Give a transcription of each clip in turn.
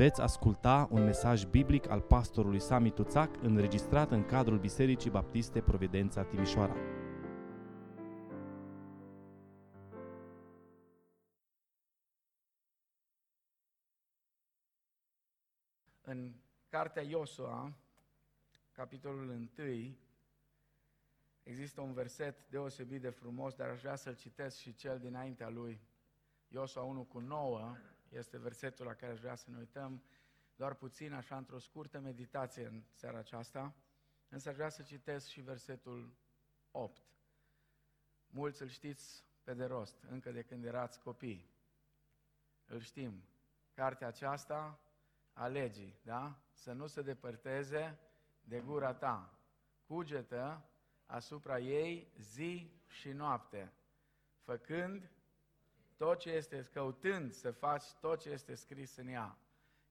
Veți asculta un mesaj biblic al pastorului Sami Tuțac înregistrat în cadrul Bisericii Baptiste Providența Timișoara. În cartea Iosua, capitolul 1, există un verset deosebit de frumos, dar aș vrea să-l citesc și cel dinaintea lui. Iosua 1 cu 9 este versetul la care aș vrea să ne uităm doar puțin, așa, într-o scurtă meditație în seara aceasta, însă aș vrea să citesc și versetul 8. Mulți îl știți pe de rost, încă de când erați copii. Îl știm. Cartea aceasta a legii, da? Să nu se depărteze de gura ta. Cugetă asupra ei zi și noapte, făcând tot ce este, căutând să faci tot ce este scris în ea.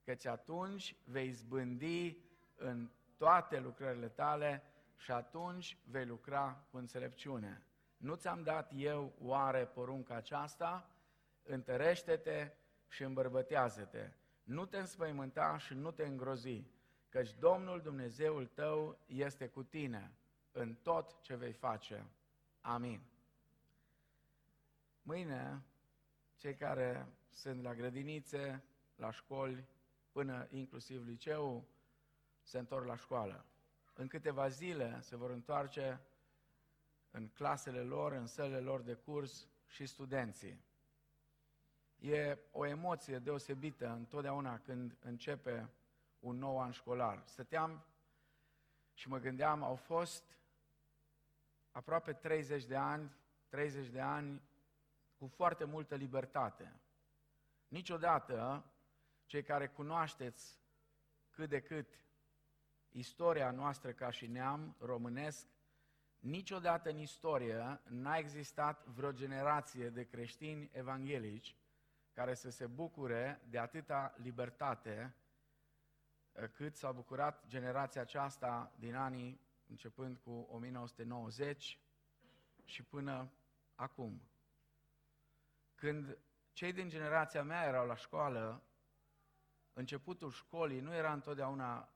Căci atunci vei zbândi în toate lucrările tale și atunci vei lucra cu înțelepciune. Nu ți-am dat eu oare porunca aceasta? Întărește-te și îmbărbătează-te. Nu te înspăimânta și nu te îngrozi, căci Domnul Dumnezeul tău este cu tine în tot ce vei face. Amin. Mâine, cei care sunt la grădinițe, la școli, până inclusiv liceu, se întorc la școală. În câteva zile se vor întoarce în clasele lor, în sălile lor de curs și studenții. E o emoție deosebită întotdeauna când începe un nou an școlar. Stăteam și mă gândeam, au fost aproape 30 de ani, 30 de ani cu foarte multă libertate. Niciodată, cei care cunoașteți cât de cât istoria noastră ca și neam românesc, niciodată în istorie n-a existat vreo generație de creștini evanghelici care să se bucure de atâta libertate eh, cât s-a bucurat generația aceasta din anii începând cu 1990 și până acum. Când cei din generația mea erau la școală, începutul școlii nu era întotdeauna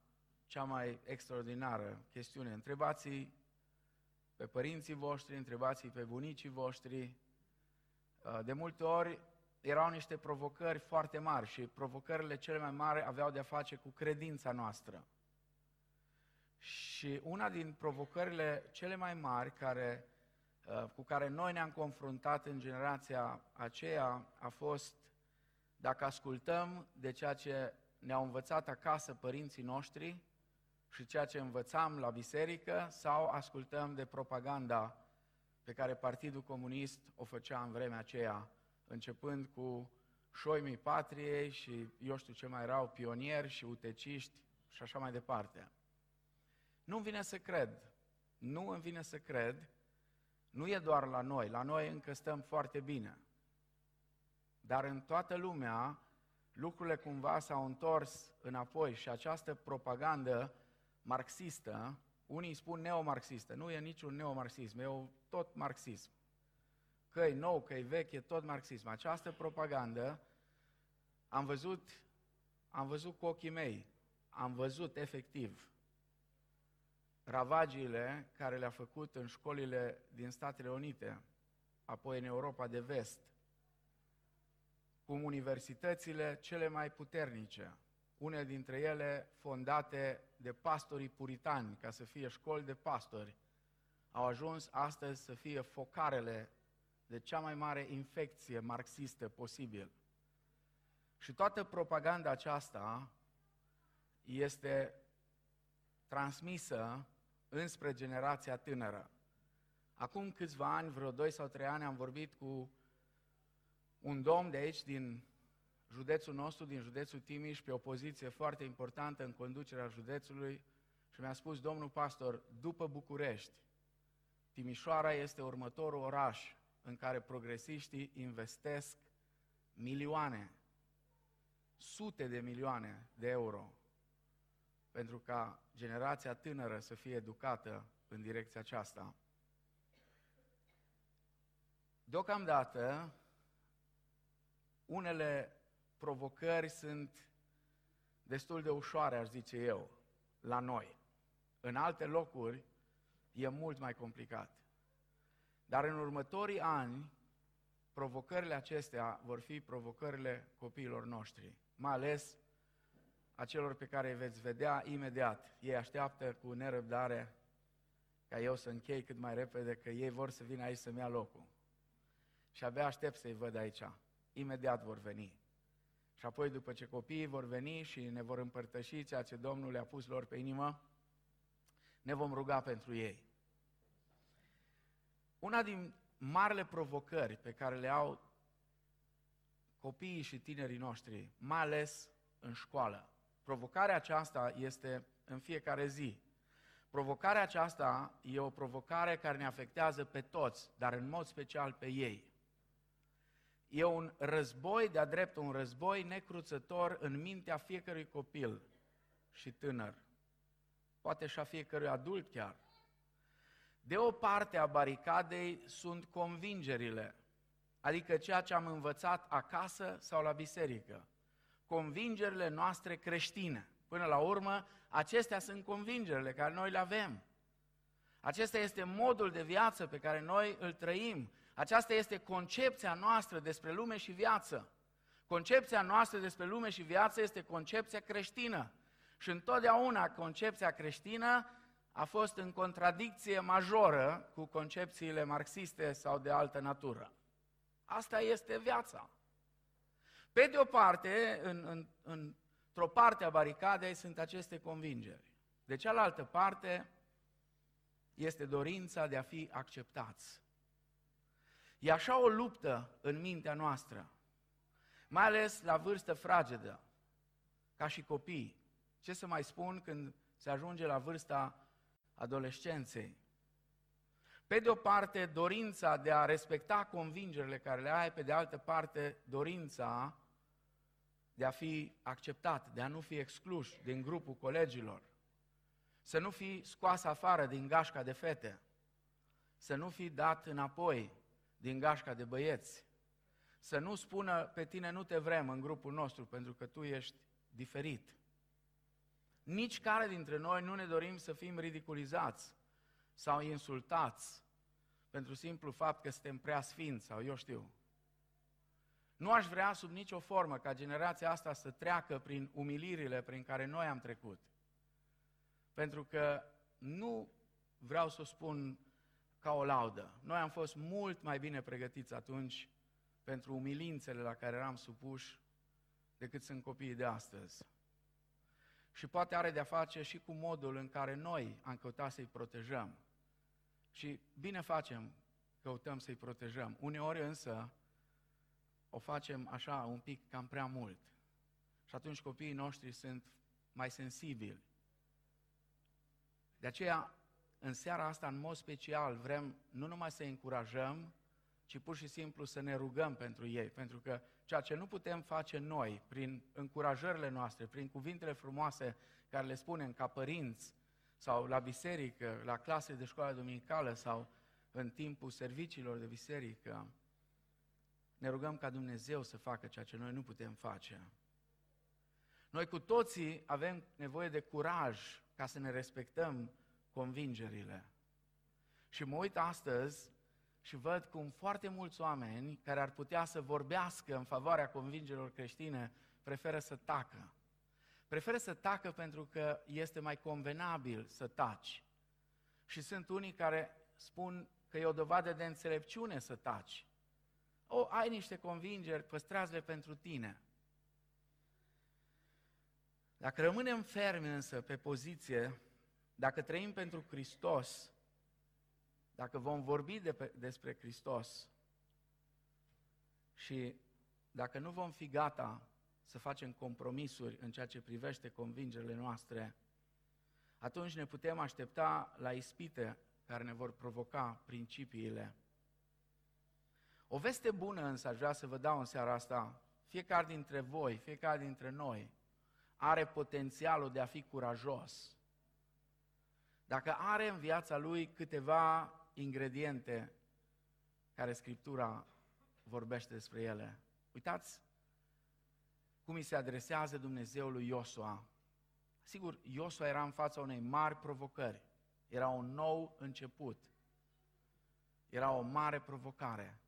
cea mai extraordinară chestiune. Întrebați pe părinții voștri, întrebați pe bunicii voștri. Eh, de multe ori erau niște provocări foarte mari și provocările cele mai mari aveau de-a face cu credința noastră. Și una din provocările cele mai mari care, uh, cu care noi ne-am confruntat în generația aceea a fost dacă ascultăm de ceea ce ne-au învățat acasă părinții noștri și ceea ce învățam la biserică sau ascultăm de propaganda pe care Partidul Comunist o făcea în vremea aceea începând cu șoimii patriei și eu știu ce mai erau, pionieri și uteciști și așa mai departe. Nu îmi vine să cred, nu îmi vine să cred, nu e doar la noi, la noi încă stăm foarte bine. Dar în toată lumea lucrurile cumva s-au întors înapoi și această propagandă marxistă, unii spun neomarxistă, nu e niciun neomarxism, e tot marxism că e nou, că e vechi, e tot marxism. Această propagandă am văzut, am văzut cu ochii mei, am văzut efectiv ravagiile care le-a făcut în școlile din Statele Unite, apoi în Europa de Vest, cum universitățile cele mai puternice, unele dintre ele fondate de pastorii puritani, ca să fie școli de pastori, au ajuns astăzi să fie focarele de cea mai mare infecție marxistă posibil. Și toată propaganda aceasta este transmisă înspre generația tânără. Acum câțiva ani, vreo 2 sau 3 ani, am vorbit cu un domn de aici, din județul nostru, din județul Timiș, pe o poziție foarte importantă în conducerea județului și mi-a spus, domnul pastor, după București, Timișoara este următorul oraș în care progresiștii investesc milioane, sute de milioane de euro pentru ca generația tânără să fie educată în direcția aceasta. Deocamdată, unele provocări sunt destul de ușoare, aș zice eu, la noi. În alte locuri e mult mai complicat. Dar în următorii ani, provocările acestea vor fi provocările copiilor noștri, mai ales a celor pe care îi veți vedea imediat. Ei așteaptă cu nerăbdare ca eu să închei cât mai repede, că ei vor să vină aici să-mi ia locul. Și abia aștept să-i văd aici. Imediat vor veni. Și apoi, după ce copiii vor veni și ne vor împărtăși ceea ce Domnul le-a pus lor pe inimă, ne vom ruga pentru ei. Una din marile provocări pe care le au copiii și tinerii noștri, mai ales în școală, provocarea aceasta este în fiecare zi. Provocarea aceasta e o provocare care ne afectează pe toți, dar în mod special pe ei. E un război, de-a dreptul un război necruțător în mintea fiecărui copil și tânăr, poate și a fiecărui adult chiar. De o parte a baricadei sunt convingerile, adică ceea ce am învățat acasă sau la biserică. Convingerile noastre creștine. Până la urmă, acestea sunt convingerile care noi le avem. Acesta este modul de viață pe care noi îl trăim. Aceasta este concepția noastră despre lume și viață. Concepția noastră despre lume și viață este concepția creștină. Și întotdeauna concepția creștină a fost în contradicție majoră cu concepțiile marxiste sau de altă natură. Asta este viața. Pe de o parte, în, în, într-o parte a baricadei sunt aceste convingeri. De cealaltă parte este dorința de a fi acceptați. E așa o luptă în mintea noastră, mai ales la vârstă fragedă, ca și copii. Ce să mai spun când se ajunge la vârsta adolescenței. Pe de o parte, dorința de a respecta convingerile care le ai, pe de altă parte, dorința de a fi acceptat, de a nu fi exclus din grupul colegilor, să nu fi scoas afară din gașca de fete, să nu fi dat înapoi din gașca de băieți, să nu spună pe tine nu te vrem în grupul nostru pentru că tu ești diferit. Nici care dintre noi nu ne dorim să fim ridiculizați sau insultați pentru simplu fapt că suntem prea sfinți sau eu știu. Nu aș vrea sub nicio formă ca generația asta să treacă prin umilirile prin care noi am trecut. Pentru că nu vreau să o spun ca o laudă. Noi am fost mult mai bine pregătiți atunci pentru umilințele la care eram supuși decât sunt copiii de astăzi și poate are de-a face și cu modul în care noi am căutat să-i protejăm. Și bine facem, căutăm să-i protejăm. Uneori însă o facem așa un pic cam prea mult. Și atunci copiii noștri sunt mai sensibili. De aceea, în seara asta, în mod special, vrem nu numai să încurajăm, ci pur și simplu să ne rugăm pentru ei, pentru că ceea ce nu putem face noi, prin încurajările noastre, prin cuvintele frumoase care le spunem ca părinți, sau la biserică, la clase de școală dominicală, sau în timpul serviciilor de biserică, ne rugăm ca Dumnezeu să facă ceea ce noi nu putem face. Noi cu toții avem nevoie de curaj ca să ne respectăm convingerile. Și mă uit astăzi și văd cum foarte mulți oameni care ar putea să vorbească în favoarea convingerilor creștine preferă să tacă. Preferă să tacă pentru că este mai convenabil să taci. Și sunt unii care spun că e o dovadă de înțelepciune să taci. O, ai niște convingeri, păstrează-le pentru tine. Dacă rămânem fermi însă pe poziție, dacă trăim pentru Hristos, dacă vom vorbi de pe, despre Hristos și dacă nu vom fi gata să facem compromisuri în ceea ce privește convingerile noastre, atunci ne putem aștepta la ispite care ne vor provoca principiile. O veste bună însă aș vrea să vă dau în seara asta. Fiecare dintre voi, fiecare dintre noi are potențialul de a fi curajos. Dacă are în viața lui câteva ingrediente care Scriptura vorbește despre ele. Uitați, cum îi se adresează Dumnezeu lui Iosua. Sigur, Iosua era în fața unei mari provocări. Era un nou început. Era o mare provocare.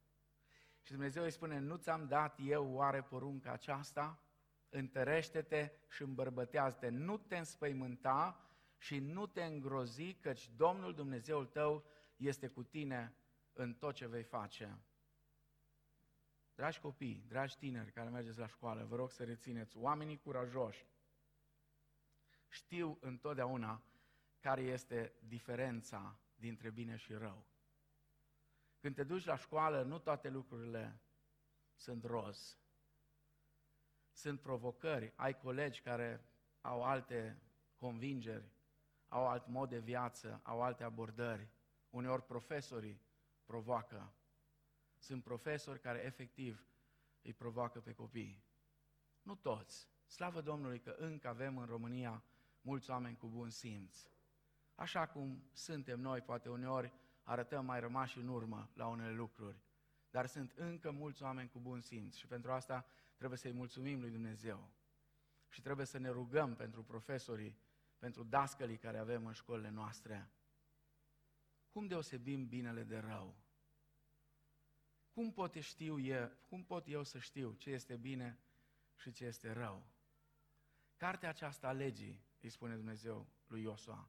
Și Dumnezeu îi spune, nu ți-am dat eu oare porunca aceasta? Întărește-te și îmbărbătează-te, nu te înspăimânta și nu te îngrozi, căci Domnul Dumnezeul tău este cu tine în tot ce vei face. Dragi copii, dragi tineri care mergeți la școală, vă rog să rețineți, oamenii curajoși știu întotdeauna care este diferența dintre bine și rău. Când te duci la școală, nu toate lucrurile sunt roz. Sunt provocări, ai colegi care au alte convingeri, au alt mod de viață, au alte abordări. Uneori profesorii provoacă. Sunt profesori care efectiv îi provoacă pe copii. Nu toți. Slavă Domnului că încă avem în România mulți oameni cu bun simț. Așa cum suntem noi, poate uneori arătăm mai rămași în urmă la unele lucruri, dar sunt încă mulți oameni cu bun simț și pentru asta trebuie să-i mulțumim lui Dumnezeu. Și trebuie să ne rugăm pentru profesorii, pentru dascălii care avem în școlile noastre. Cum deosebim binele de rău? Cum pot, știu eu, cum pot eu să știu ce este bine și ce este rău? Cartea aceasta a legii, îi spune Dumnezeu lui Iosua,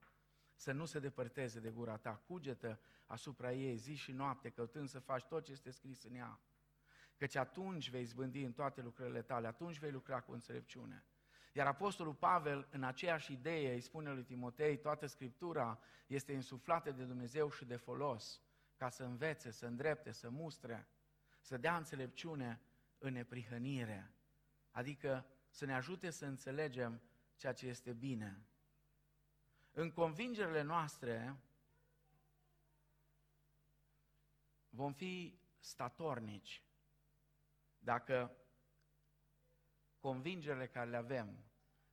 să nu se depărteze de gura ta, cugetă asupra ei zi și noapte, căutând să faci tot ce este scris în ea. Căci atunci vei zbândi în toate lucrările tale, atunci vei lucra cu înțelepciune. Iar Apostolul Pavel, în aceeași idee, îi spune lui Timotei, toată Scriptura este insuflată de Dumnezeu și de folos, ca să învețe, să îndrepte, să mustre, să dea înțelepciune în neprihănire, adică să ne ajute să înțelegem ceea ce este bine. În convingerile noastre vom fi statornici dacă convingerile care le avem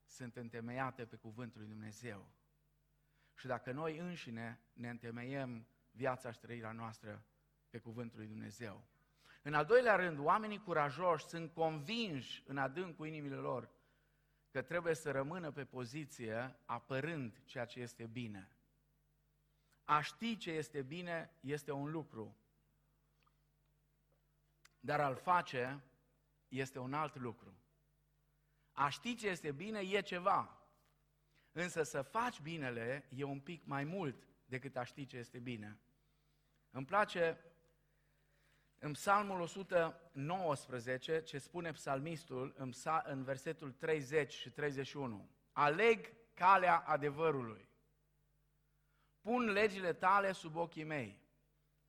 sunt întemeiate pe cuvântul lui Dumnezeu. Și dacă noi înșine ne întemeiem viața și trăirea noastră pe cuvântul lui Dumnezeu. În al doilea rând, oamenii curajoși sunt convinși în adâncul inimile lor că trebuie să rămână pe poziție apărând ceea ce este bine. A ști ce este bine este un lucru, dar al face este un alt lucru. A ști ce este bine e ceva, însă să faci binele e un pic mai mult decât a ști ce este bine. Îmi place în Psalmul 119, ce spune psalmistul în, în versetul 30 și 31, aleg calea adevărului, pun legile tale sub ochii mei,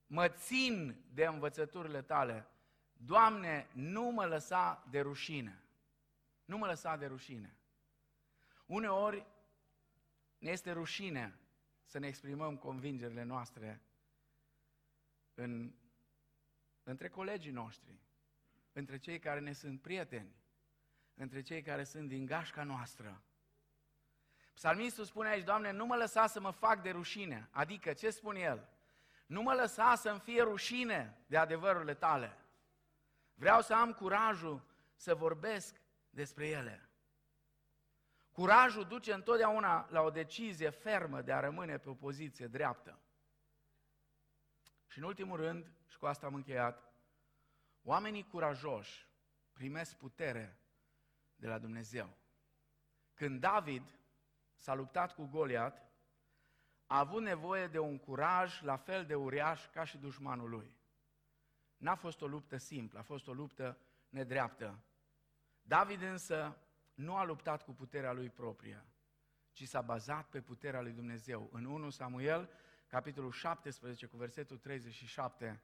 mă țin de învățăturile tale, Doamne, nu mă lăsa de rușine. Nu mă lăsa de rușine. Uneori ne este rușine să ne exprimăm convingerile noastre în între colegii noștri, între cei care ne sunt prieteni, între cei care sunt din gașca noastră. Psalmistul spune aici, Doamne, nu mă lăsa să mă fac de rușine. Adică, ce spune el? Nu mă lăsa să-mi fie rușine de adevărurile tale. Vreau să am curajul să vorbesc despre ele. Curajul duce întotdeauna la o decizie fermă de a rămâne pe o poziție dreaptă. Și în ultimul rând, și cu asta am încheiat, oamenii curajoși primesc putere de la Dumnezeu. Când David s-a luptat cu Goliat, a avut nevoie de un curaj la fel de uriaș ca și dușmanul lui. N-a fost o luptă simplă, a fost o luptă nedreaptă. David însă nu a luptat cu puterea lui proprie, ci s-a bazat pe puterea lui Dumnezeu. În 1 Samuel capitolul 17, cu versetul 37,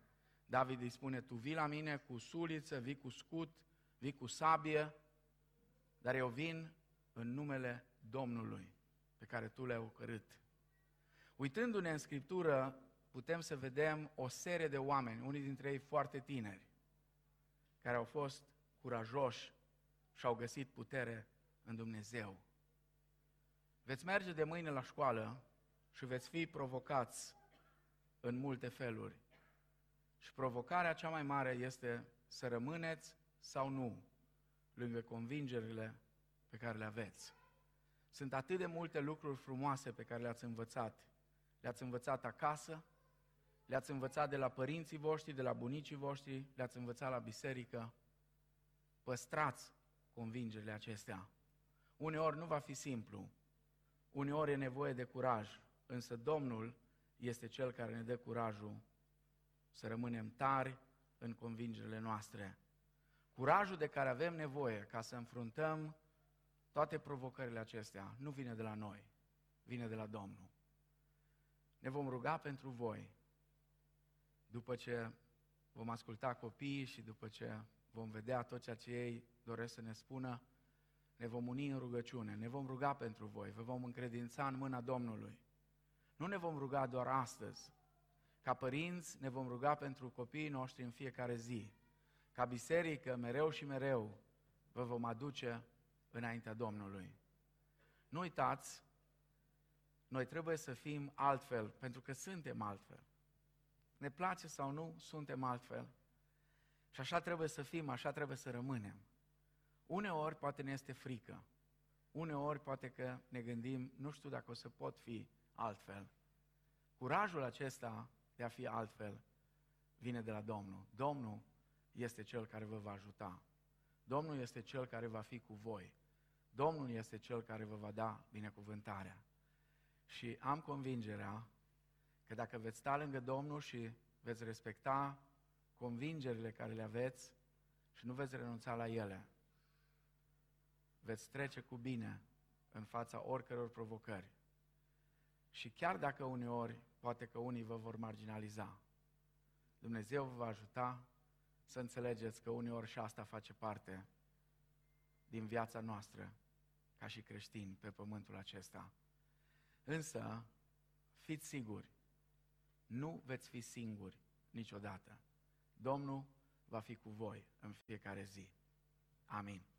David îi spune, tu vii la mine cu suliță, vii cu scut, vii cu sabie, dar eu vin în numele Domnului pe care tu le-ai ocărât. Uitându-ne în Scriptură, putem să vedem o serie de oameni, unii dintre ei foarte tineri, care au fost curajoși și au găsit putere în Dumnezeu. Veți merge de mâine la școală și veți fi provocați în multe feluri. Și provocarea cea mai mare este să rămâneți sau nu lângă convingerile pe care le aveți. Sunt atât de multe lucruri frumoase pe care le-ați învățat. Le-ați învățat acasă, le-ați învățat de la părinții voștri, de la bunicii voștri, le-ați învățat la biserică. Păstrați convingerile acestea. Uneori nu va fi simplu, uneori e nevoie de curaj, însă Domnul este Cel care ne dă curajul să rămânem tari în convingerile noastre. Curajul de care avem nevoie ca să înfruntăm toate provocările acestea nu vine de la noi, vine de la Domnul. Ne vom ruga pentru voi după ce vom asculta copiii și după ce vom vedea tot ceea ce ei doresc să ne spună, ne vom uni în rugăciune, ne vom ruga pentru voi, vă vom încredința în mâna Domnului. Nu ne vom ruga doar astăzi. Ca părinți ne vom ruga pentru copiii noștri în fiecare zi. Ca biserică, mereu și mereu, vă vom aduce înaintea Domnului. Nu uitați, noi trebuie să fim altfel, pentru că suntem altfel. Ne place sau nu, suntem altfel. Și așa trebuie să fim, așa trebuie să rămânem. Uneori poate ne este frică. Uneori poate că ne gândim, nu știu dacă o să pot fi altfel. Curajul acesta de a fi altfel vine de la Domnul. Domnul este Cel care vă va ajuta. Domnul este Cel care va fi cu voi. Domnul este Cel care vă va da binecuvântarea. Și am convingerea că dacă veți sta lângă Domnul și veți respecta convingerile care le aveți și nu veți renunța la ele, veți trece cu bine în fața oricăror provocări. Și chiar dacă uneori, poate că unii vă vor marginaliza, Dumnezeu vă va ajuta să înțelegeți că uneori și asta face parte din viața noastră ca și creștini pe pământul acesta. Însă, fiți siguri, nu veți fi singuri niciodată. Domnul va fi cu voi în fiecare zi. Amin.